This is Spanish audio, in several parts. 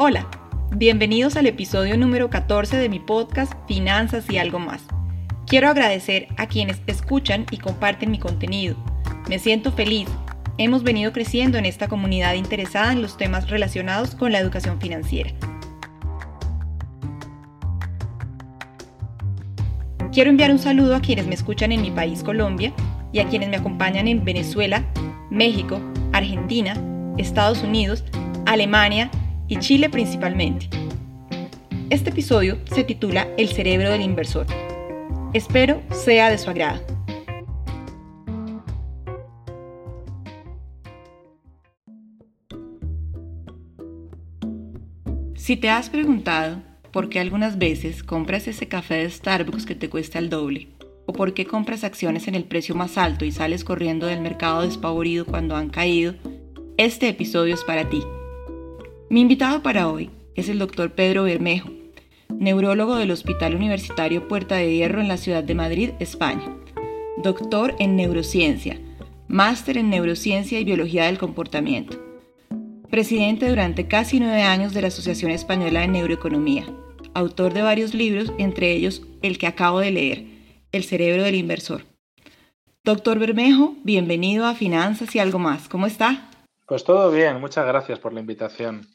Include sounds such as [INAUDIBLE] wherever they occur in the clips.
Hola, bienvenidos al episodio número 14 de mi podcast Finanzas y algo más. Quiero agradecer a quienes escuchan y comparten mi contenido. Me siento feliz. Hemos venido creciendo en esta comunidad interesada en los temas relacionados con la educación financiera. Quiero enviar un saludo a quienes me escuchan en mi país Colombia y a quienes me acompañan en Venezuela, México, Argentina, Estados Unidos, Alemania y Chile principalmente. Este episodio se titula El cerebro del inversor. Espero sea de su agrado. Si te has preguntado por qué algunas veces compras ese café de Starbucks que te cuesta el doble, o por qué compras acciones en el precio más alto y sales corriendo del mercado despavorido cuando han caído, este episodio es para ti. Mi invitado para hoy es el doctor Pedro Bermejo, neurólogo del Hospital Universitario Puerta de Hierro en la ciudad de Madrid, España. Doctor en neurociencia, máster en neurociencia y biología del comportamiento. Presidente durante casi nueve años de la Asociación Española de Neuroeconomía. Autor de varios libros, entre ellos el que acabo de leer, El cerebro del inversor. Doctor Bermejo, bienvenido a Finanzas y algo más. ¿Cómo está? Pues todo bien, muchas gracias por la invitación.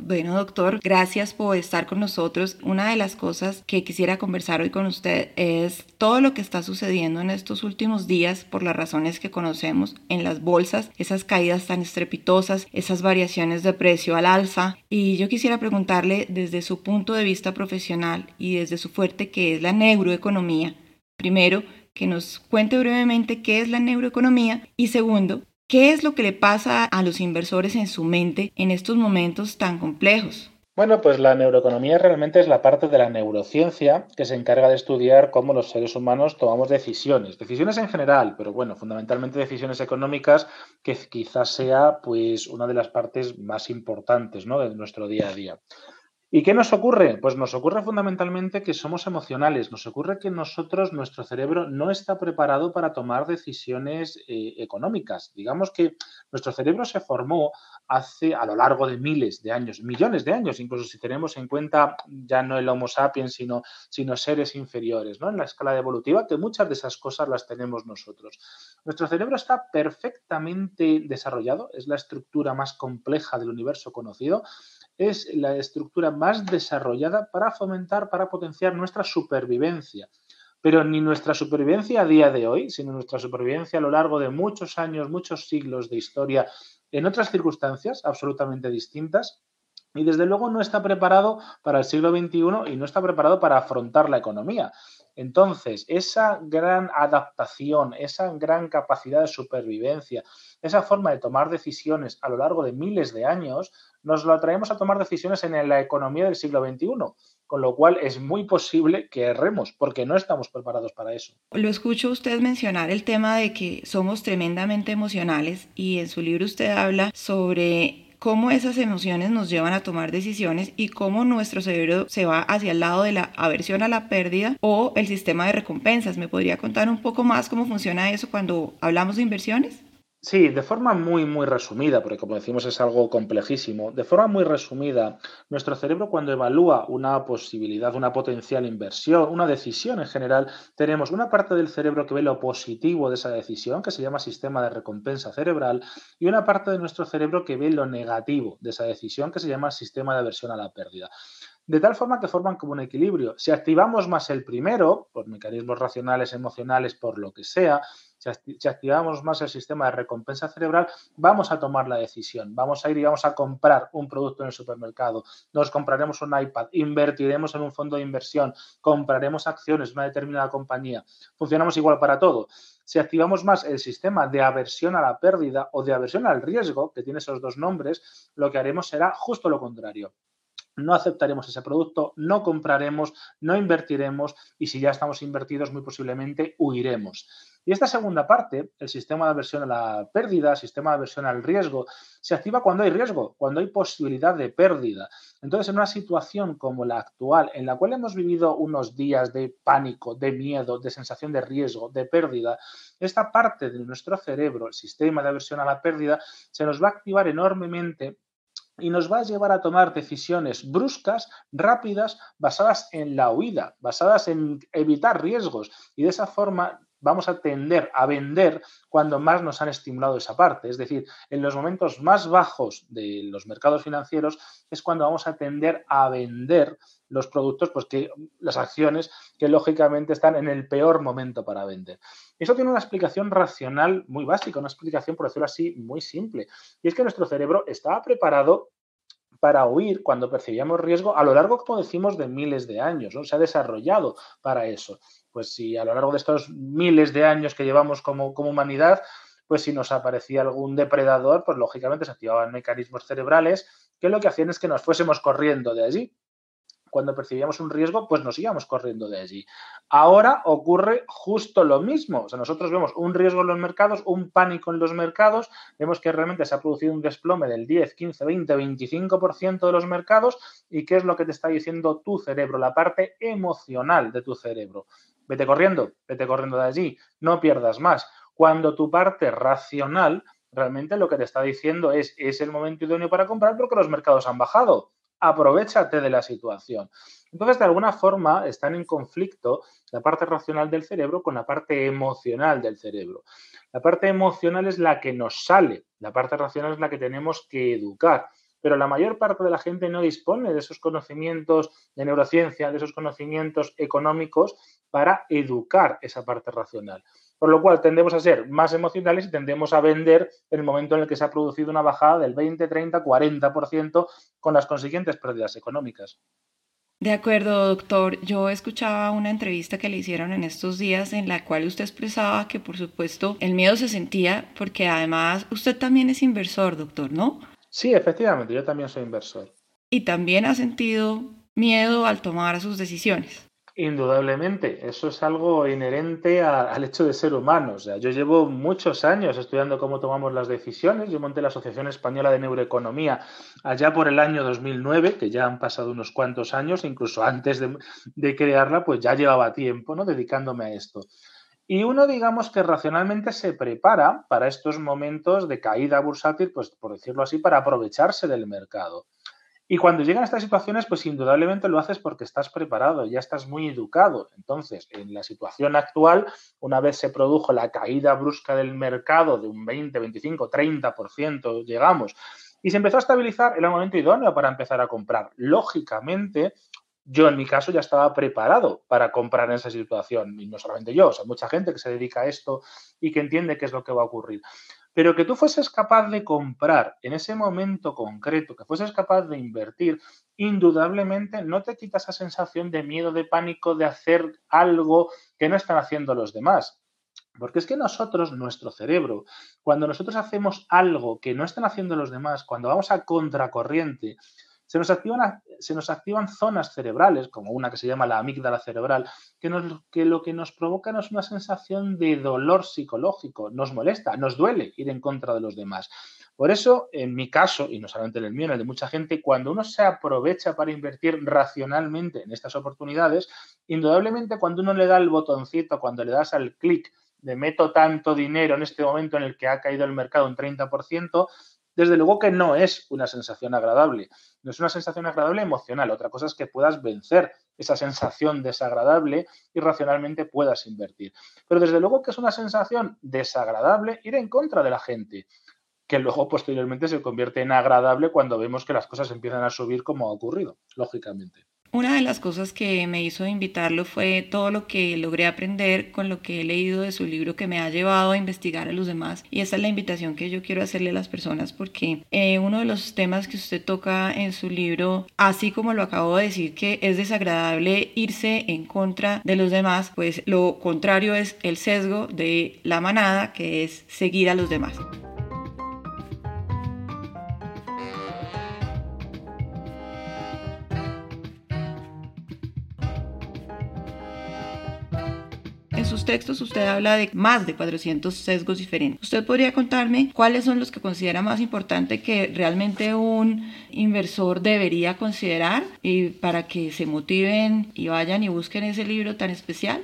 Bueno, doctor, gracias por estar con nosotros. Una de las cosas que quisiera conversar hoy con usted es todo lo que está sucediendo en estos últimos días por las razones que conocemos en las bolsas, esas caídas tan estrepitosas, esas variaciones de precio al alza. Y yo quisiera preguntarle desde su punto de vista profesional y desde su fuerte que es la neuroeconomía, primero, que nos cuente brevemente qué es la neuroeconomía y segundo, ¿Qué es lo que le pasa a los inversores en su mente en estos momentos tan complejos? Bueno, pues la neuroeconomía realmente es la parte de la neurociencia que se encarga de estudiar cómo los seres humanos tomamos decisiones, decisiones en general, pero bueno, fundamentalmente decisiones económicas, que quizás sea pues una de las partes más importantes ¿no? de nuestro día a día. ¿Y qué nos ocurre? Pues nos ocurre fundamentalmente que somos emocionales, nos ocurre que nosotros, nuestro cerebro no está preparado para tomar decisiones eh, económicas. Digamos que nuestro cerebro se formó hace a lo largo de miles de años, millones de años, incluso si tenemos en cuenta ya no el Homo sapiens, sino, sino seres inferiores, ¿no? En la escala evolutiva, que muchas de esas cosas las tenemos nosotros. Nuestro cerebro está perfectamente desarrollado, es la estructura más compleja del universo conocido es la estructura más desarrollada para fomentar, para potenciar nuestra supervivencia. Pero ni nuestra supervivencia a día de hoy, sino nuestra supervivencia a lo largo de muchos años, muchos siglos de historia, en otras circunstancias absolutamente distintas, y desde luego no está preparado para el siglo XXI y no está preparado para afrontar la economía. Entonces, esa gran adaptación, esa gran capacidad de supervivencia, esa forma de tomar decisiones a lo largo de miles de años, nos lo atraemos a tomar decisiones en la economía del siglo XXI, con lo cual es muy posible que erremos, porque no estamos preparados para eso. Lo escucho usted mencionar el tema de que somos tremendamente emocionales y en su libro usted habla sobre cómo esas emociones nos llevan a tomar decisiones y cómo nuestro cerebro se va hacia el lado de la aversión a la pérdida o el sistema de recompensas. ¿Me podría contar un poco más cómo funciona eso cuando hablamos de inversiones? Sí, de forma muy, muy resumida, porque como decimos es algo complejísimo, de forma muy resumida, nuestro cerebro cuando evalúa una posibilidad, una potencial inversión, una decisión en general, tenemos una parte del cerebro que ve lo positivo de esa decisión, que se llama sistema de recompensa cerebral, y una parte de nuestro cerebro que ve lo negativo de esa decisión, que se llama sistema de aversión a la pérdida de tal forma que forman como un equilibrio. Si activamos más el primero, por mecanismos racionales, emocionales, por lo que sea, si activamos más el sistema de recompensa cerebral, vamos a tomar la decisión. Vamos a ir y vamos a comprar un producto en el supermercado. Nos compraremos un iPad, invertiremos en un fondo de inversión, compraremos acciones de una determinada compañía. Funcionamos igual para todo. Si activamos más el sistema de aversión a la pérdida o de aversión al riesgo, que tiene esos dos nombres, lo que haremos será justo lo contrario no aceptaremos ese producto, no compraremos, no invertiremos y si ya estamos invertidos muy posiblemente huiremos. Y esta segunda parte, el sistema de aversión a la pérdida, sistema de aversión al riesgo, se activa cuando hay riesgo, cuando hay posibilidad de pérdida. Entonces, en una situación como la actual, en la cual hemos vivido unos días de pánico, de miedo, de sensación de riesgo, de pérdida, esta parte de nuestro cerebro, el sistema de aversión a la pérdida, se nos va a activar enormemente y nos va a llevar a tomar decisiones bruscas, rápidas, basadas en la huida, basadas en evitar riesgos. Y de esa forma vamos a tender a vender cuando más nos han estimulado esa parte. Es decir, en los momentos más bajos de los mercados financieros es cuando vamos a tender a vender los productos, pues que las acciones que lógicamente están en el peor momento para vender. Eso tiene una explicación racional muy básica, una explicación, por decirlo así, muy simple. Y es que nuestro cerebro estaba preparado para huir cuando percibíamos riesgo a lo largo, como decimos, de miles de años. ¿no? Se ha desarrollado para eso pues si a lo largo de estos miles de años que llevamos como, como humanidad, pues si nos aparecía algún depredador, pues lógicamente se activaban mecanismos cerebrales que lo que hacían es que nos fuésemos corriendo de allí cuando percibíamos un riesgo, pues nos íbamos corriendo de allí. Ahora ocurre justo lo mismo. O sea, nosotros vemos un riesgo en los mercados, un pánico en los mercados, vemos que realmente se ha producido un desplome del 10, 15, 20, 25% de los mercados. ¿Y qué es lo que te está diciendo tu cerebro? La parte emocional de tu cerebro. Vete corriendo, vete corriendo de allí, no pierdas más. Cuando tu parte racional realmente lo que te está diciendo es es el momento idóneo para comprar porque los mercados han bajado aprovechate de la situación. Entonces, de alguna forma, están en conflicto la parte racional del cerebro con la parte emocional del cerebro. La parte emocional es la que nos sale, la parte racional es la que tenemos que educar. Pero la mayor parte de la gente no dispone de esos conocimientos de neurociencia, de esos conocimientos económicos para educar esa parte racional por lo cual tendemos a ser más emocionales y tendemos a vender en el momento en el que se ha producido una bajada del 20, 30, 40% con las consiguientes pérdidas económicas. De acuerdo, doctor. Yo escuchaba una entrevista que le hicieron en estos días en la cual usted expresaba que, por supuesto, el miedo se sentía porque además usted también es inversor, doctor, ¿no? Sí, efectivamente, yo también soy inversor. Y también ha sentido miedo al tomar sus decisiones. Indudablemente, eso es algo inherente al hecho de ser humano. O sea, yo llevo muchos años estudiando cómo tomamos las decisiones. Yo monté la Asociación Española de Neuroeconomía allá por el año 2009, que ya han pasado unos cuantos años, incluso antes de, de crearla, pues ya llevaba tiempo ¿no? dedicándome a esto. Y uno, digamos que racionalmente se prepara para estos momentos de caída bursátil, pues por decirlo así, para aprovecharse del mercado. Y cuando llegan estas situaciones, pues indudablemente lo haces porque estás preparado, ya estás muy educado. Entonces, en la situación actual, una vez se produjo la caída brusca del mercado de un 20, 25, 30%, llegamos, y se empezó a estabilizar, era el momento idóneo para empezar a comprar. Lógicamente, yo en mi caso ya estaba preparado para comprar en esa situación, y no solamente yo, o sea, mucha gente que se dedica a esto y que entiende qué es lo que va a ocurrir. Pero que tú fueses capaz de comprar en ese momento concreto, que fueses capaz de invertir, indudablemente no te quita esa sensación de miedo, de pánico, de hacer algo que no están haciendo los demás. Porque es que nosotros, nuestro cerebro, cuando nosotros hacemos algo que no están haciendo los demás, cuando vamos a contracorriente, se nos, activan, se nos activan zonas cerebrales, como una que se llama la amígdala cerebral, que, que lo que nos provoca es una sensación de dolor psicológico, nos molesta, nos duele ir en contra de los demás. Por eso, en mi caso, y no solamente en el mío, en el de mucha gente, cuando uno se aprovecha para invertir racionalmente en estas oportunidades, indudablemente cuando uno le da el botoncito, cuando le das al clic de meto tanto dinero en este momento en el que ha caído el mercado un 30%, desde luego que no es una sensación agradable. No es una sensación agradable emocional. Otra cosa es que puedas vencer esa sensación desagradable y racionalmente puedas invertir. Pero desde luego que es una sensación desagradable ir en contra de la gente, que luego posteriormente se convierte en agradable cuando vemos que las cosas empiezan a subir como ha ocurrido, lógicamente. Una de las cosas que me hizo invitarlo fue todo lo que logré aprender con lo que he leído de su libro que me ha llevado a investigar a los demás. Y esa es la invitación que yo quiero hacerle a las personas porque eh, uno de los temas que usted toca en su libro, así como lo acabo de decir que es desagradable irse en contra de los demás, pues lo contrario es el sesgo de la manada que es seguir a los demás. Textos usted habla de más de 400 sesgos diferentes. ¿Usted podría contarme cuáles son los que considera más importante que realmente un inversor debería considerar y para que se motiven y vayan y busquen ese libro tan especial?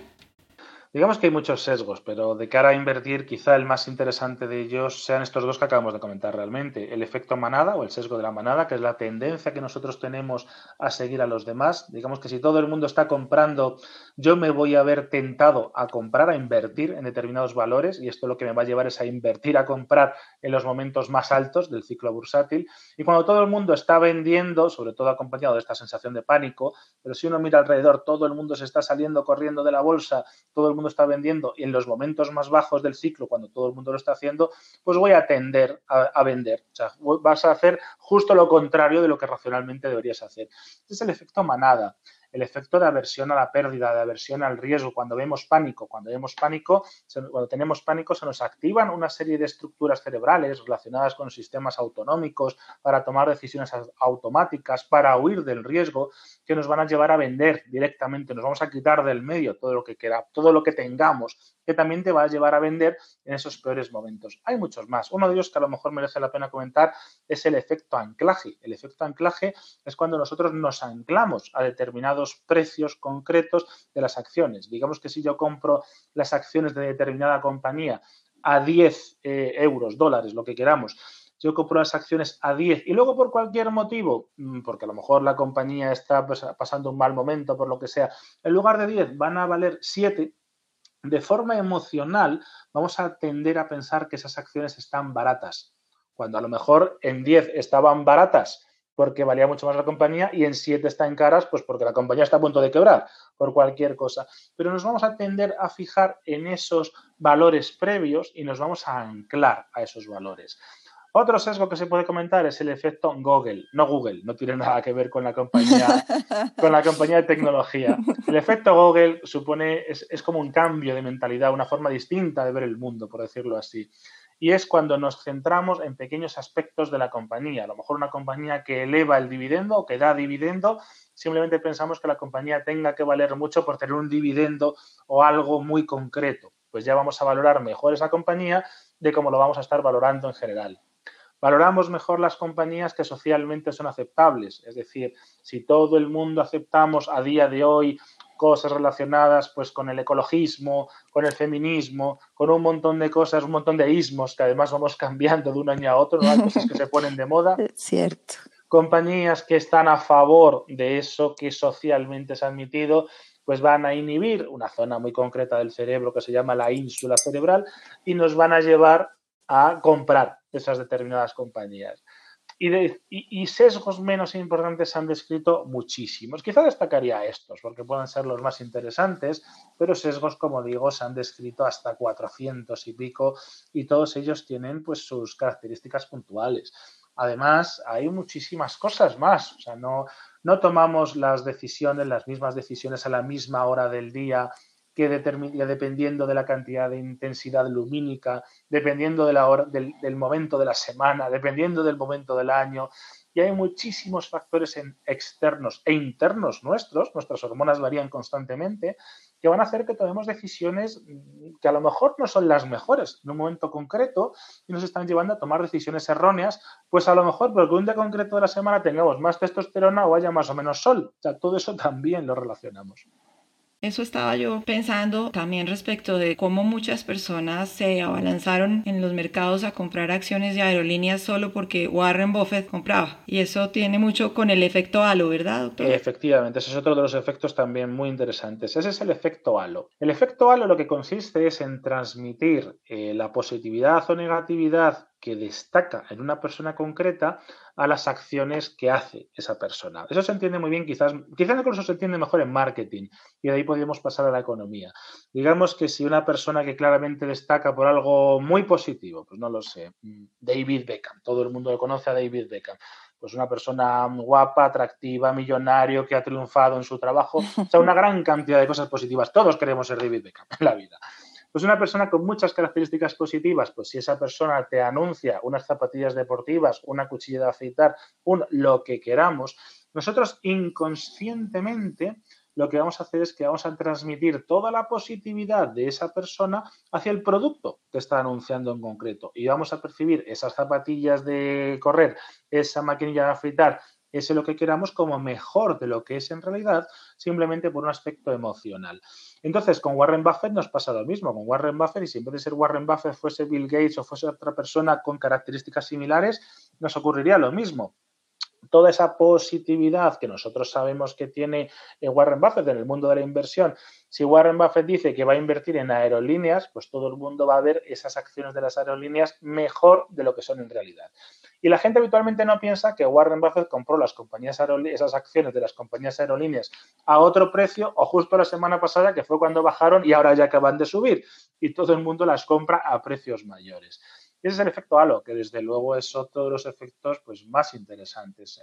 Digamos que hay muchos sesgos, pero de cara a invertir, quizá el más interesante de ellos sean estos dos que acabamos de comentar realmente. El efecto manada o el sesgo de la manada, que es la tendencia que nosotros tenemos a seguir a los demás. Digamos que si todo el mundo está comprando, yo me voy a ver tentado a comprar, a invertir en determinados valores, y esto lo que me va a llevar es a invertir, a comprar en los momentos más altos del ciclo bursátil. Y cuando todo el mundo está vendiendo, sobre todo acompañado de esta sensación de pánico, pero si uno mira alrededor, todo el mundo se está saliendo corriendo de la bolsa, todo el mundo está vendiendo y en los momentos más bajos del ciclo, cuando todo el mundo lo está haciendo, pues voy a tender a, vender. O sea, vas a hacer justo lo contrario de lo que racionalmente deberías hacer. Es el efecto manada el efecto de aversión a la pérdida, de aversión al riesgo. Cuando vemos pánico, cuando vemos pánico, cuando tenemos pánico se nos activan una serie de estructuras cerebrales relacionadas con sistemas autonómicos para tomar decisiones automáticas, para huir del riesgo, que nos van a llevar a vender directamente. Nos vamos a quitar del medio todo lo que queda, todo lo que tengamos, que también te va a llevar a vender en esos peores momentos. Hay muchos más. Uno de ellos que a lo mejor merece la pena comentar es el efecto anclaje. El efecto anclaje es cuando nosotros nos anclamos a determinados precios concretos de las acciones. Digamos que si yo compro las acciones de determinada compañía a 10 eh, euros, dólares, lo que queramos, yo compro las acciones a 10 y luego por cualquier motivo, mm, porque a lo mejor la compañía está pasando un mal momento, por lo que sea, en lugar de 10 van a valer 7, de forma emocional vamos a tender a pensar que esas acciones están baratas, cuando a lo mejor en 10 estaban baratas porque valía mucho más la compañía y en 7 está en caras, pues porque la compañía está a punto de quebrar por cualquier cosa. Pero nos vamos a tender a fijar en esos valores previos y nos vamos a anclar a esos valores. Otro sesgo que se puede comentar es el efecto Google, no Google, no tiene nada que ver con la compañía, [LAUGHS] con la compañía de tecnología. El efecto Google supone, es, es como un cambio de mentalidad, una forma distinta de ver el mundo, por decirlo así y es cuando nos centramos en pequeños aspectos de la compañía. A lo mejor una compañía que eleva el dividendo o que da dividendo, simplemente pensamos que la compañía tenga que valer mucho por tener un dividendo o algo muy concreto. Pues ya vamos a valorar mejor esa compañía de cómo lo vamos a estar valorando en general. Valoramos mejor las compañías que socialmente son aceptables, es decir, si todo el mundo aceptamos a día de hoy cosas relacionadas pues con el ecologismo, con el feminismo, con un montón de cosas, un montón de ismos que además vamos [LAUGHS] cambiando de un año a otro, ¿no? Hay cosas que se ponen de moda. [LAUGHS] Cierto. Compañías que están a favor de eso que socialmente es admitido, pues van a inhibir una zona muy concreta del cerebro que se llama la ínsula cerebral y nos van a llevar a comprar esas determinadas compañías. Y, sesgos menos importantes se han descrito muchísimos. Quizá destacaría estos, porque pueden ser los más interesantes, pero sesgos, como digo, se han descrito hasta 400 y pico, y todos ellos tienen pues sus características puntuales. Además, hay muchísimas cosas más. O sea, no, no tomamos las decisiones, las mismas decisiones a la misma hora del día que dependiendo de la cantidad de intensidad lumínica, dependiendo de la hora, del, momento de la semana, dependiendo del momento del año. Y hay muchísimos factores externos e internos nuestros, nuestras hormonas varían constantemente, que van a hacer que tomemos decisiones que a lo mejor no son las mejores en un momento concreto y nos están llevando a tomar decisiones erróneas, pues a lo mejor porque un día concreto de la semana tengamos más testosterona o haya más o menos sol. O sea, todo eso también lo relacionamos. Eso estaba yo pensando también respecto de cómo muchas personas se abalanzaron en los mercados a comprar acciones de aerolíneas solo porque Warren Buffett compraba. Y eso tiene mucho con el efecto halo, ¿verdad, doctor? Efectivamente, ese es otro de los efectos también muy interesantes. Ese es el efecto halo. El efecto halo lo que consiste es en transmitir eh, la positividad o negatividad que destaca en una persona concreta a las acciones que hace esa persona. Eso se entiende muy bien, quizás, quizás incluso se entiende mejor en marketing y de ahí podríamos pasar a la economía. Digamos que si una persona que claramente destaca por algo muy positivo, pues no lo sé, mm, David Beckham, todo el mundo lo conoce a David Beckham, pues una persona guapa, atractiva, millonario, que ha triunfado en su trabajo, o sea, una gran cantidad de cosas positivas. Todos queremos ser David Beckham en la vida. Pues una persona con muchas características positivas, pues si esa persona te anuncia unas zapatillas deportivas, una cuchilla de afeitar, un lo que queramos, nosotros inconscientemente lo que vamos a hacer es que vamos a transmitir toda la positividad de esa persona hacia el producto que está anunciando en concreto. Y vamos a percibir esas zapatillas de correr, esa maquinilla de afeitar, ese lo que queramos como mejor de lo que es en realidad, simplemente por un aspecto emocional. Entonces, con Warren Buffett nos pasa lo mismo. Con Warren Buffett, y si en vez de ser Warren Buffett fuese Bill Gates o fuese otra persona con características similares, nos ocurriría lo mismo toda esa positividad que nosotros sabemos que tiene eh, Warren Buffett en el mundo de la inversión, si Warren Buffett dice que va a invertir en aerolíneas, pues todo el mundo va a ver esas acciones de las aerolíneas mejor de lo que son en realidad. Y la gente habitualmente no piensa que Warren Buffett compró las compañías esas acciones de las compañías aerolíneas a otro precio o justo la semana pasada que fue cuando bajaron y ahora ya acaban de subir y todo el mundo las compra a precios mayores ese es el efecto halo, que desde luego es otro de los efectos pues, más interesantes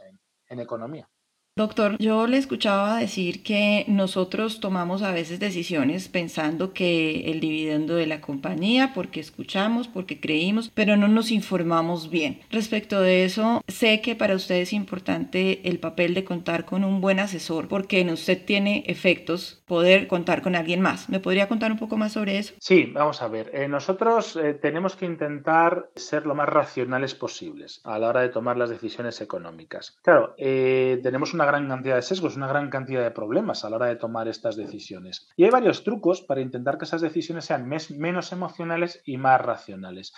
en economía. Doctor, yo le escuchaba decir que nosotros tomamos a veces decisiones pensando que el dividendo de la compañía, porque escuchamos, porque creímos, pero no nos informamos bien. Respecto de eso, sé que para usted es importante el papel de contar con un buen asesor, porque en usted tiene efectos poder contar con alguien más. ¿Me podría contar un poco más sobre eso? Sí, vamos a ver. Eh, nosotros eh, tenemos que intentar ser lo más racionales posibles a la hora de tomar las decisiones económicas. Claro, eh, tenemos una una gran cantidad de sesgos, una gran cantidad de problemas a la hora de tomar estas decisiones. Y hay varios trucos para intentar que esas decisiones sean menos emocionales y más racionales.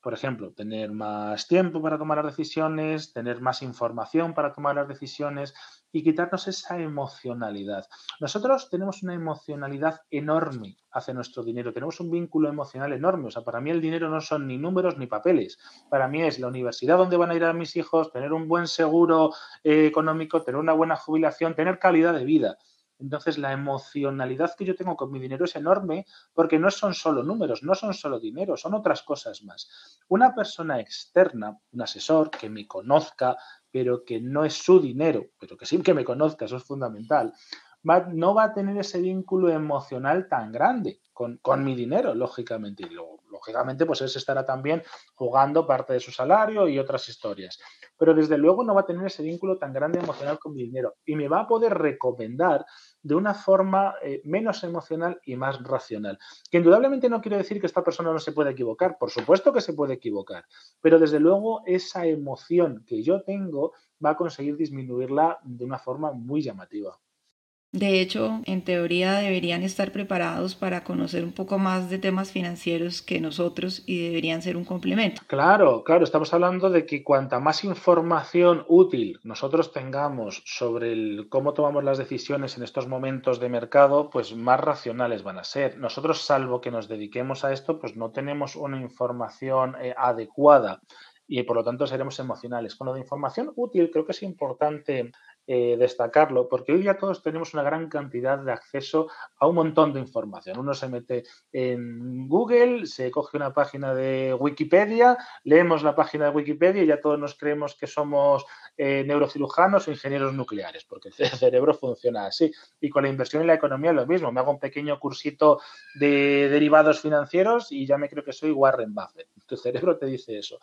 Por ejemplo, tener más tiempo para tomar las decisiones, tener más información para tomar las decisiones, y quitarnos esa emocionalidad. Nosotros tenemos una emocionalidad enorme hacia nuestro dinero, tenemos un vínculo emocional enorme. O sea, para mí el dinero no son ni números ni papeles. Para mí es la universidad donde van a ir a mis hijos, tener un buen seguro eh, económico, tener una buena jubilación, tener calidad de vida. Entonces, la emocionalidad que yo tengo con mi dinero es enorme porque no son solo números, no son solo dinero, son otras cosas más. Una persona externa, un asesor que me conozca, pero que no es su dinero, pero que sí que me conozca, eso es fundamental, no va a tener ese vínculo emocional tan grande con, mi dinero, lógicamente. Y lógicamente, pues él se estará también jugando parte de su salario y otras historias. Pero desde luego no va a tener ese vínculo tan grande emocional con mi dinero. Y me va a poder recomendar de una forma eh, menos emocional y más racional. Que indudablemente no quiere decir que esta persona no se pueda equivocar. Por supuesto que se puede equivocar. Pero desde luego esa emoción que yo tengo va a conseguir disminuirla de una forma muy llamativa. De hecho, en teoría deberían estar preparados para conocer un poco más de temas financieros que nosotros y deberían ser un complemento. Claro, claro, estamos hablando de que cuanta más información útil nosotros tengamos sobre el, cómo tomamos las decisiones en estos momentos de mercado, pues más racionales van a ser. Nosotros, salvo que nos dediquemos a esto, pues no tenemos una información eh, adecuada y por lo tanto seremos emocionales. Con lo de información útil, creo que es importante eh, destacarlo, porque hoy día todos tenemos una gran cantidad de acceso a un montón de información. Uno se mete en Google, se coge una página de Wikipedia, leemos la página de Wikipedia y ya todos nos creemos que somos eh, neurocirujanos o ingenieros nucleares, porque el [LAUGHS] cerebro funciona así. Y con la inversión en la economía lo mismo. Me hago un pequeño cursito de derivados financieros y ya me creo que soy Warren Buffett. Tu cerebro te dice eso.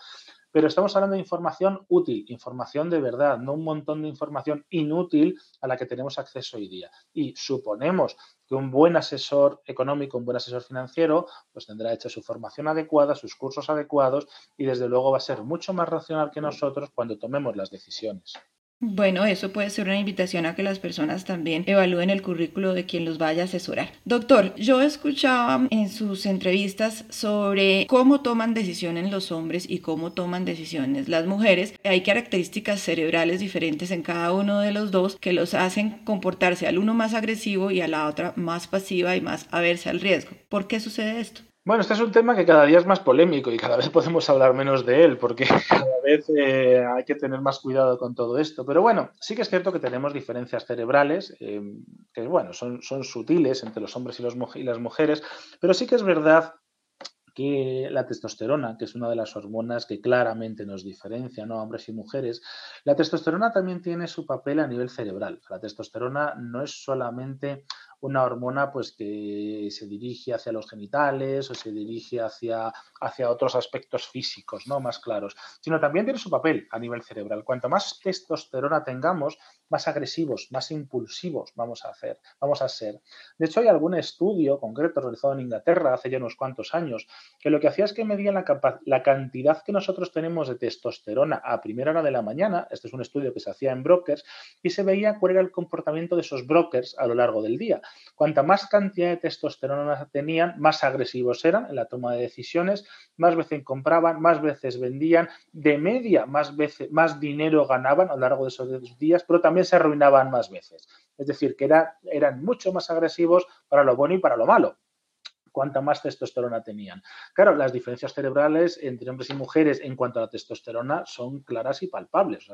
Pero estamos hablando de información útil, información de verdad, no un montón de información inútil a la que tenemos acceso hoy día. Y suponemos que un buen asesor económico, un buen asesor financiero, pues tendrá hecha su formación adecuada, sus cursos adecuados y desde luego va a ser mucho más racional que nosotros cuando tomemos las decisiones. Bueno, eso puede ser una invitación a que las personas también evalúen el currículo de quien los vaya a asesorar. Doctor, yo escuchaba en sus entrevistas sobre cómo toman decisiones los hombres y cómo toman decisiones las mujeres. Hay características cerebrales diferentes en cada uno de los dos que los hacen comportarse al uno más agresivo y a la otra más pasiva y más aversa al riesgo. ¿Por qué sucede esto? Bueno, este es un tema que cada día es más polémico y cada vez podemos hablar menos de él porque [LAUGHS] cada vez eh, hay que tener más cuidado con todo esto. Pero bueno, sí que es cierto que tenemos diferencias cerebrales eh, que, bueno, son, son sutiles entre los hombres y, las mujeres, pero sí que es verdad que la testosterona, que es una de las hormonas que claramente nos diferencia, ¿no? Hombres y mujeres, la testosterona también tiene su papel a nivel cerebral. La testosterona no es solamente una hormona pues que se dirige hacia los genitales o se dirige hacia, hacia otros aspectos físicos, ¿no? Más claros, sino también tiene su papel a nivel cerebral. Cuanto más testosterona tengamos, más agresivos, más impulsivos vamos a hacer, vamos a ser. De hecho, hay algún estudio concreto realizado en Inglaterra hace ya unos cuantos años que lo que hacía es que medía la, la cantidad que nosotros tenemos de testosterona a primera hora de la mañana. Este es un estudio que se hacía en brokers y se veía cuál era el comportamiento de esos brokers a lo largo del día. Cuanta más cantidad de testosterona tenían, más agresivos eran en la toma de decisiones, más veces compraban, más veces vendían, de media más veces más dinero ganaban a lo largo de esos días, pero también se arruinaban más veces. Es decir, que eran mucho más agresivos para lo bueno y para lo malo cuánta más testosterona tenían. Claro, las diferencias cerebrales entre hombres y mujeres en cuanto a la testosterona son claras y palpables.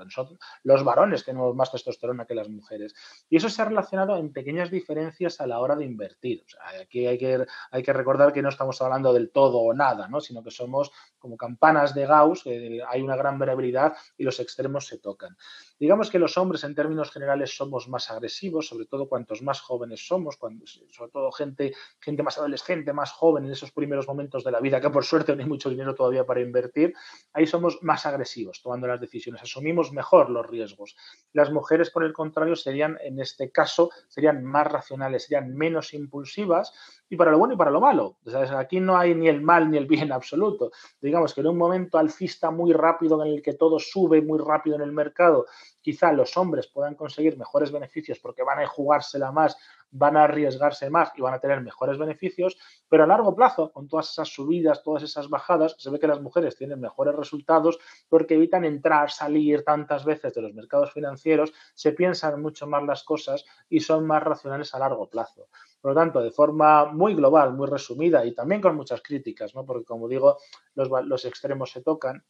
los varones tenemos más testosterona que las mujeres. Y eso se ha relacionado en pequeñas diferencias a la hora de invertir. aquí hay que, hay que recordar que no estamos hablando del todo o nada, ¿no? sino que somos como campanas de Gauss, hay una gran variabilidad y los extremos se tocan. Digamos que los hombres en términos generales somos más agresivos, sobre todo cuantos más jóvenes somos, sobre todo gente, gente más adolescente, más joven en esos primeros momentos de la vida, que por suerte no hay mucho dinero todavía para invertir, ahí somos más agresivos tomando las decisiones, asumimos mejor los riesgos. Las mujeres, por el contrario, serían, en este caso, serían más racionales, serían menos impulsivas y para lo bueno y para lo malo. aquí no hay ni el mal ni el bien absoluto. Digamos que en un momento alcista muy rápido en el que todo sube muy rápido en el mercado, quizá los hombres puedan conseguir mejores beneficios porque van a jugársela más, van a arriesgarse más y van a tener mejores beneficios, pero a largo plazo, con todas esas subidas, todas esas bajadas, se ve que las mujeres tienen mejores resultados porque evitan entrar, salir tantas veces de los mercados financieros, se piensan mucho más las cosas y son más racionales a largo plazo. Por lo tanto, de forma muy global, muy resumida y también con muchas críticas, ¿no? porque como digo, los, los extremos se tocan,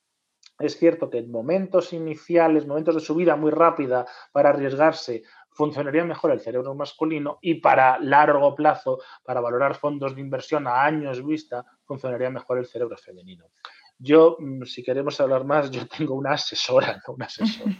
es cierto que en momentos iniciales, momentos de subida muy rápida para arriesgarse, funcionaría mejor el cerebro masculino y para largo plazo, para valorar fondos de inversión a años vista, funcionaría mejor el cerebro femenino. Yo, mm, si queremos hablar más, yo tengo una asesora, no una asesora.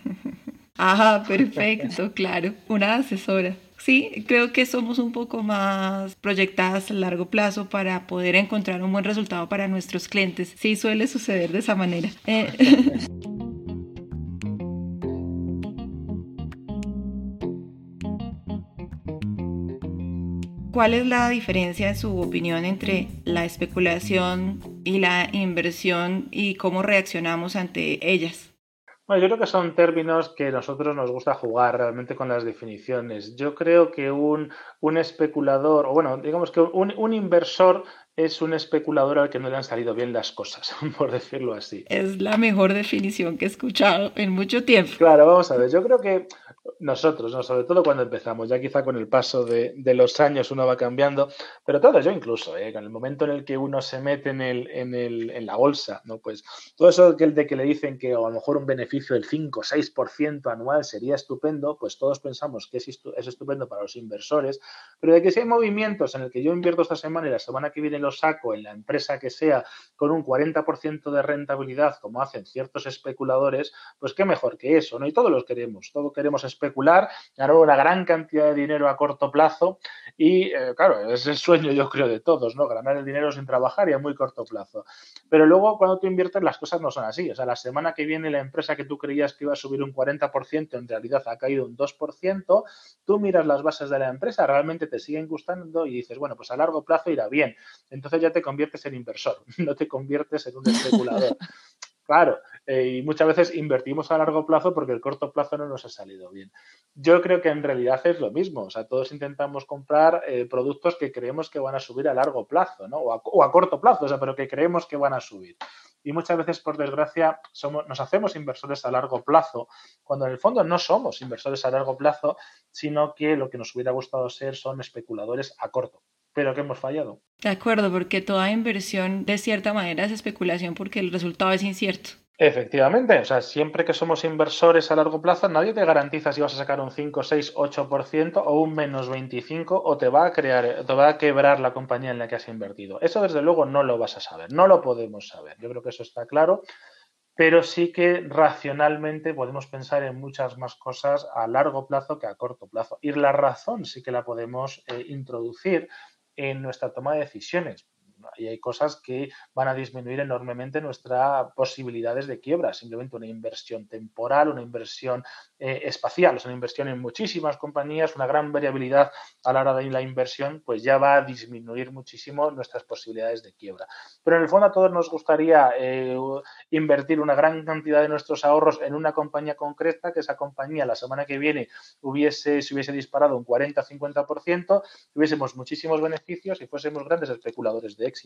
Ajá, [LAUGHS] perfecto, claro, una asesora. Sí, creo que somos un poco más proyectadas a largo plazo para poder encontrar un buen resultado para nuestros clientes. Sí, suele suceder de esa manera. Eh, [LAUGHS] ¿Cuál es la diferencia, en su opinión, entre la especulación y la inversión y cómo reaccionamos ante ellas? Bueno, yo creo que son términos que a nosotros nos gusta jugar realmente con las definiciones. Yo creo que un, un especulador, o bueno, digamos que un, un inversor es un especulador al que no le han salido bien las cosas, [LAUGHS] por decirlo así. Es la mejor definición que he escuchado en mucho tiempo. Claro, vamos a ver, yo creo que nosotros, ¿no? sobre todo cuando empezamos, ya quizá con el paso de, los años uno va cambiando, pero todo yo incluso, ¿eh? en el momento en el que uno se mete en, el, en, el, en la bolsa, ¿no? pues todo eso que, de que le dicen que a lo mejor un beneficio del 5 o 6% anual sería estupendo, pues todos pensamos que es, es estupendo para los inversores, pero de que si hay movimientos en el que yo invierto esta semana y la semana que viene lo saco en la empresa que sea con un 40% de rentabilidad, como hacen ciertos especuladores, pues qué mejor que eso, ¿no? Y todos los queremos, todos queremos especular, ganar una gran cantidad de dinero a corto plazo y, eh, claro, es el sueño yo creo de todos, ¿no? Ganar el dinero sin trabajar y a muy corto plazo. Pero luego cuando tú inviertes las cosas no son así, o sea, la semana que viene la empresa que tú creías que iba a subir un 40%, en realidad ha caído un 2%, tú miras las bases de la empresa, realmente te siguen gustando y dices, bueno, pues a largo plazo irá bien. Entonces ya te conviertes en inversor, [LAUGHS] no te conviertes en un especulador. [LAUGHS] Claro, eh, y muchas veces invertimos a largo plazo porque el corto plazo no nos ha salido bien. Yo creo que en realidad es lo mismo, o sea, todos intentamos comprar eh, productos que creemos que van a subir a largo plazo, ¿no? O a, corto plazo, o sea, pero que creemos que van a subir. Y muchas veces, por desgracia, somos, nos hacemos inversores a largo plazo, cuando en el fondo no somos inversores a largo plazo, sino que lo que nos hubiera gustado ser son especuladores a corto pero que hemos fallado. De acuerdo, porque toda inversión de cierta manera es especulación porque el resultado es incierto. Efectivamente, o sea, siempre que somos inversores a largo plazo, nadie te garantiza si vas a sacar un 5, 6, 8% o un menos 25 o te va a crear, te va a quebrar la compañía en la que has invertido. Eso desde luego no lo vas a saber, no lo podemos saber. Yo creo que eso está claro, pero sí que racionalmente podemos pensar en muchas más cosas a largo plazo que a corto plazo. Y la razón sí que la podemos eh, introducir en nuestra toma de decisiones. Y hay cosas que van a disminuir enormemente nuestras posibilidades de quiebra. Simplemente una inversión temporal, una inversión eh, espacial, es una inversión en muchísimas compañías, una gran variabilidad a la hora de la inversión, pues ya va a disminuir muchísimo nuestras posibilidades de quiebra. Pero en el fondo a todos nos gustaría eh, invertir una gran cantidad de nuestros ahorros en una compañía concreta, que esa compañía la semana que viene hubiese, se hubiese disparado un 40-50%, tuviésemos muchísimos beneficios y fuésemos grandes especuladores de éxito.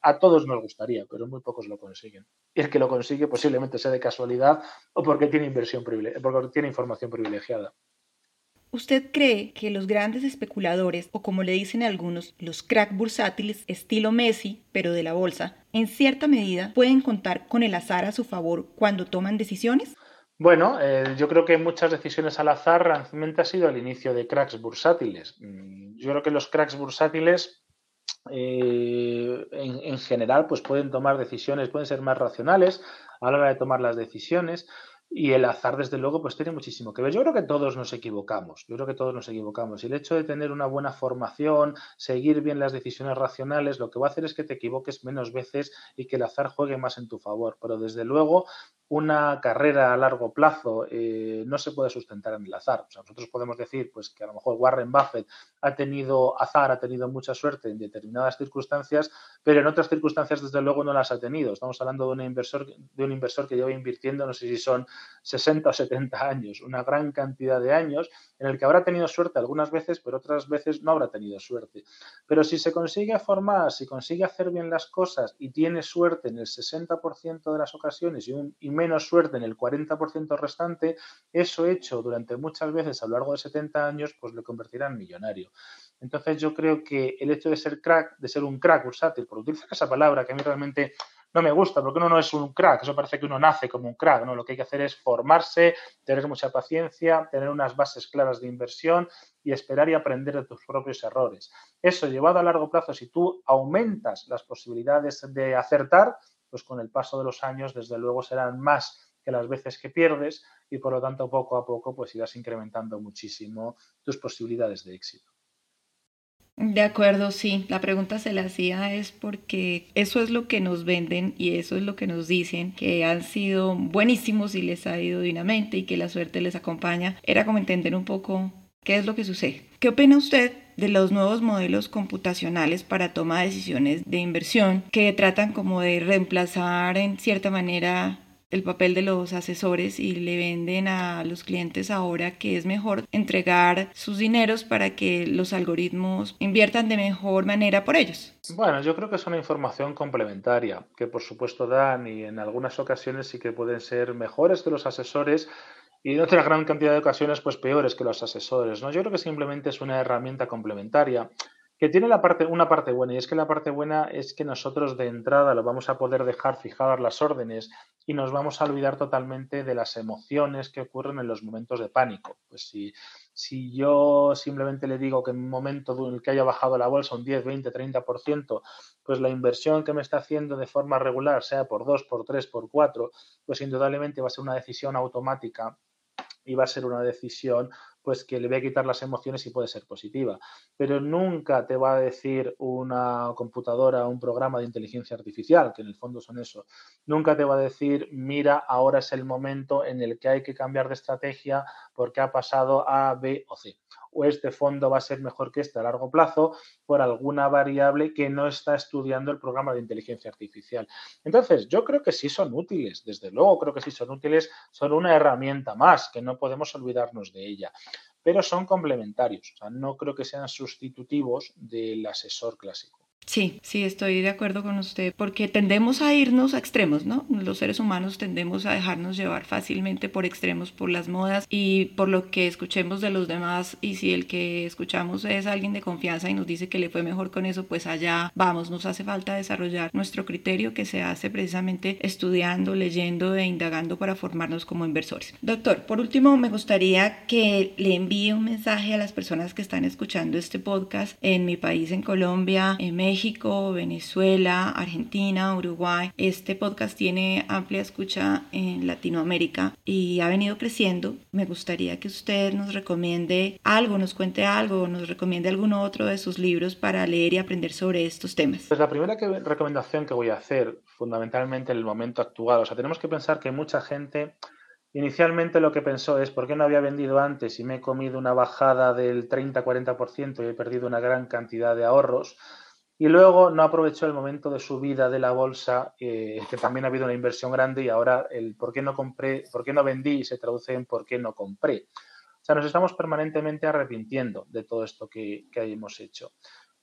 A todos nos gustaría, pero muy pocos lo consiguen. Y el que lo consigue posiblemente sea de casualidad o porque tiene inversión porque tiene información privilegiada. ¿Usted cree que los grandes especuladores, o como le dicen algunos, los crack bursátiles estilo Messi, pero de la bolsa, en cierta medida pueden contar con el azar a su favor cuando toman decisiones? Bueno, eh, yo creo que muchas decisiones al azar realmente ha sido el inicio de cracks bursátiles. Mm, yo creo que los cracks bursátiles eh, en, en, general pues pueden tomar decisiones, pueden ser más racionales a la hora de tomar las decisiones. Y el azar, desde luego, pues tiene muchísimo que ver. Yo creo que todos nos equivocamos, yo creo que todos nos equivocamos. Y el hecho de tener una buena formación, seguir bien las decisiones racionales, lo que va a hacer es que te equivoques menos veces y que el azar juegue más en tu favor. Pero desde luego, una carrera a largo plazo eh, no se puede sustentar en el azar. Nosotros podemos decir pues, que a lo mejor Warren Buffett ha tenido azar, ha tenido mucha suerte en determinadas circunstancias, pero en otras circunstancias, desde luego, no las ha tenido. Estamos hablando de un inversor, de un inversor que lleva invirtiendo, no sé si son 60 o 70 años, una gran cantidad de años, en el que habrá tenido suerte algunas veces, pero otras veces no habrá tenido suerte. Pero si se consigue formar, si consigue hacer bien las cosas y tiene suerte en el 60% de las ocasiones y, y menos suerte en el 40% restante, eso hecho durante muchas veces a lo largo de 70 años, pues le convertirá en millonario. Entonces yo creo que el hecho de ser crack, de ser un crack bursátil, por utilizar esa palabra que a mí realmente no me gusta, porque uno no es un crack, eso parece que uno nace como un crack, ¿no? Lo que hay que hacer es formarse, tener mucha paciencia, tener unas bases claras de inversión y esperar y aprender de tus propios errores. Eso llevado a largo plazo, si tú aumentas las posibilidades de acertar, pues con el paso de los años, desde luego, serán más que las veces que pierdes y por lo tanto poco a poco pues irás incrementando muchísimo tus posibilidades de éxito. De acuerdo, sí. La pregunta se la hacía es porque eso es lo que nos venden y eso es lo que nos dicen, que han sido buenísimos y les ha ido divinamente y que la suerte les acompaña. Era como entender un poco qué es lo que sucede. ¿Qué opina usted de los nuevos modelos computacionales para toma de decisiones de inversión que tratan como de reemplazar en cierta manera el papel de los asesores y le venden a los clientes ahora que es mejor entregar sus dineros para que los algoritmos inviertan de mejor manera por ellos. Bueno, yo creo que es una información complementaria que por supuesto dan y en algunas ocasiones sí que pueden ser mejores que los asesores y en otra gran cantidad de ocasiones pues peores que los asesores. ¿no? Yo creo que simplemente es una herramienta complementaria que tiene la parte, una parte buena y es que la parte buena es que nosotros de entrada lo vamos a poder dejar fijadas las órdenes y nos vamos a olvidar totalmente de las emociones que ocurren en los momentos de pánico. Pues si, si yo simplemente le digo que en un momento en el que haya bajado la bolsa un 10, 20, 30%, pues la inversión que me está haciendo de forma regular, sea por 2, por 3, por 4, pues indudablemente va a ser una decisión automática va a ser una decisión pues que le voy a quitar las emociones y puede ser positiva. Pero nunca te va a decir una computadora, un programa de inteligencia artificial, que en el fondo son eso, nunca te va a decir, mira, ahora es el momento en el que hay que cambiar de estrategia porque ha pasado A, B o C o este fondo va a ser mejor que este a largo plazo por alguna variable que no está estudiando el programa de inteligencia artificial. Entonces, yo creo que sí son útiles, desde luego creo que sí son útiles, son una herramienta más, que no podemos olvidarnos de ella, pero son complementarios, o sea, no creo que sean sustitutivos del asesor clásico. Sí, sí, estoy de acuerdo con usted, porque tendemos a irnos a extremos, ¿no? Los seres humanos tendemos a dejarnos llevar fácilmente por extremos, por las modas y por lo que escuchemos de los demás. Y si el que escuchamos es alguien de confianza y nos dice que le fue mejor con eso, pues allá vamos. Nos hace falta desarrollar nuestro criterio que se hace precisamente estudiando, leyendo e indagando para formarnos como inversores. Doctor, por último, me gustaría que le envíe un mensaje a las personas que están escuchando este podcast en mi país, en Colombia, en México México, Venezuela, Argentina, Uruguay. Este podcast tiene amplia escucha en Latinoamérica y ha venido creciendo. Me gustaría que usted nos recomiende algo, nos cuente algo, nos recomiende algún otro de sus libros para leer y aprender sobre estos temas. Pues la primera recomendación que voy a hacer, fundamentalmente en el momento actual, o sea, tenemos que pensar que mucha gente Inicialmente lo que pensó es, ¿por qué no había vendido antes y me he comido una bajada del 30-40% y he perdido una gran cantidad de ahorros? Y luego no aprovechó el momento de subida de la bolsa, eh, que también ha habido una inversión grande y ahora el por qué no compré, por qué no vendí se traduce en por qué no compré. O sea, nos estamos permanentemente arrepintiendo de todo esto que, que hemos hecho.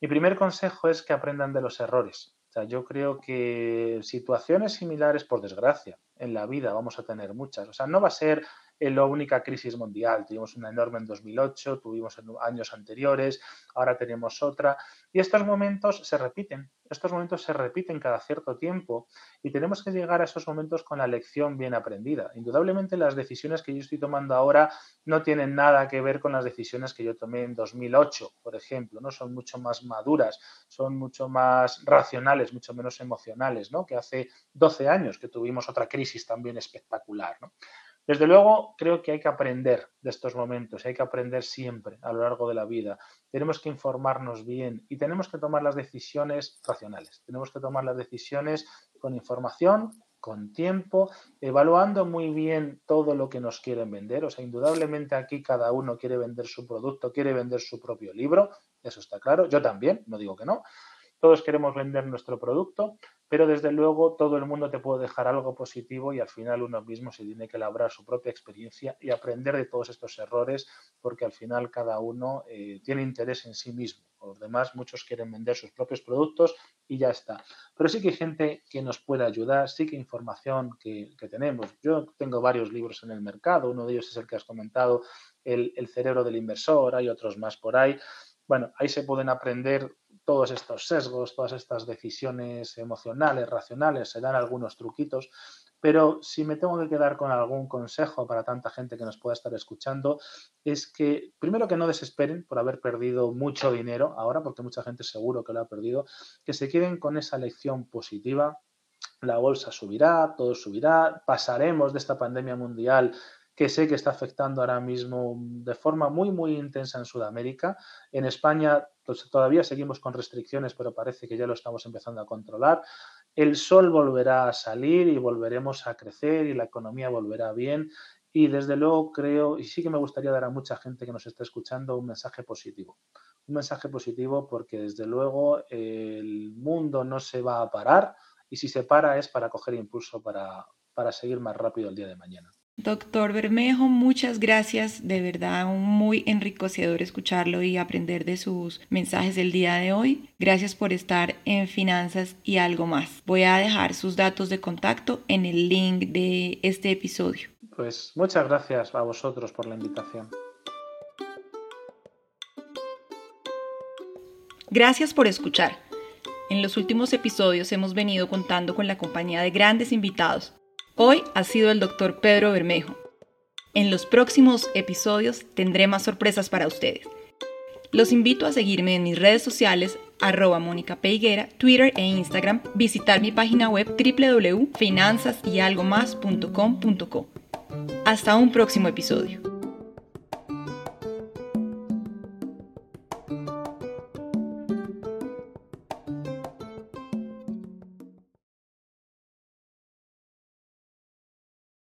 Mi primer consejo es que aprendan de los errores. O sea, yo creo que situaciones similares, por desgracia, en la vida vamos a tener muchas. O sea, no va a ser la única crisis mundial. Tuvimos una enorme en 2008, tuvimos en años anteriores, ahora tenemos otra. Y estos momentos se repiten, estos momentos se repiten cada cierto tiempo y tenemos que llegar a esos momentos con la lección bien aprendida. Indudablemente las decisiones que yo estoy tomando ahora no tienen nada que ver con las decisiones que yo tomé en 2008, por ejemplo, ¿no? Son mucho más maduras, son mucho más racionales, mucho menos emocionales, ¿no? Que hace 12 años que tuvimos otra crisis también espectacular, ¿no? Desde luego, creo que hay que aprender de estos momentos, hay que aprender siempre a lo largo de la vida. Tenemos que informarnos bien y tenemos que tomar las decisiones racionales. Tenemos que tomar las decisiones con información, con tiempo, evaluando muy bien todo lo que nos quieren vender. O sea, indudablemente aquí cada uno quiere vender su producto, quiere vender su propio libro, eso está claro. Yo también, no digo que no. Todos queremos vender nuestro producto, pero desde luego todo el mundo te puede dejar algo positivo y al final uno mismo se tiene que labrar su propia experiencia y aprender de todos estos errores porque al final cada uno eh, tiene interés en sí mismo. Los demás, muchos quieren vender sus propios productos y ya está. Pero sí que hay gente que nos puede ayudar, sí que información que, tenemos. Yo tengo varios libros en el mercado, uno de ellos es el que has comentado, el, el cerebro del inversor, hay otros más por ahí. Bueno, ahí se pueden aprender todos estos sesgos, todas estas decisiones emocionales, racionales, se dan algunos truquitos, pero si me tengo que quedar con algún consejo para tanta gente que nos pueda estar escuchando, es que primero que no desesperen por haber perdido mucho dinero ahora, porque mucha gente seguro que lo ha perdido, que se queden con esa lección positiva. La bolsa subirá, todo subirá, pasaremos de esta pandemia mundial que sé que está afectando ahora mismo de forma muy, muy intensa en Sudamérica. En España pues, todavía seguimos con restricciones, pero parece que ya lo estamos empezando a controlar. El sol volverá a salir y volveremos a crecer y la economía volverá bien. Y desde luego creo, y sí que me gustaría dar a mucha gente que nos está escuchando un mensaje positivo. Un mensaje positivo porque desde luego el mundo no se va a parar y si se para es para coger impulso para, para seguir más rápido el día de mañana. Doctor Bermejo, muchas gracias. De verdad, muy enriquecedor escucharlo y aprender de sus mensajes el día de hoy. Gracias por estar en Finanzas y algo más. Voy a dejar sus datos de contacto en el link de este episodio. Pues muchas gracias a vosotros por la invitación. Gracias por escuchar. En los últimos episodios hemos venido contando con la compañía de grandes invitados Hoy ha sido el doctor Pedro Bermejo. En los próximos episodios tendré más sorpresas para ustedes. Los invito a seguirme en mis redes sociales arroba Mónica Peiguera, Twitter e Instagram, visitar mi página web www.finanzasyalgomás.com.co. Hasta un próximo episodio.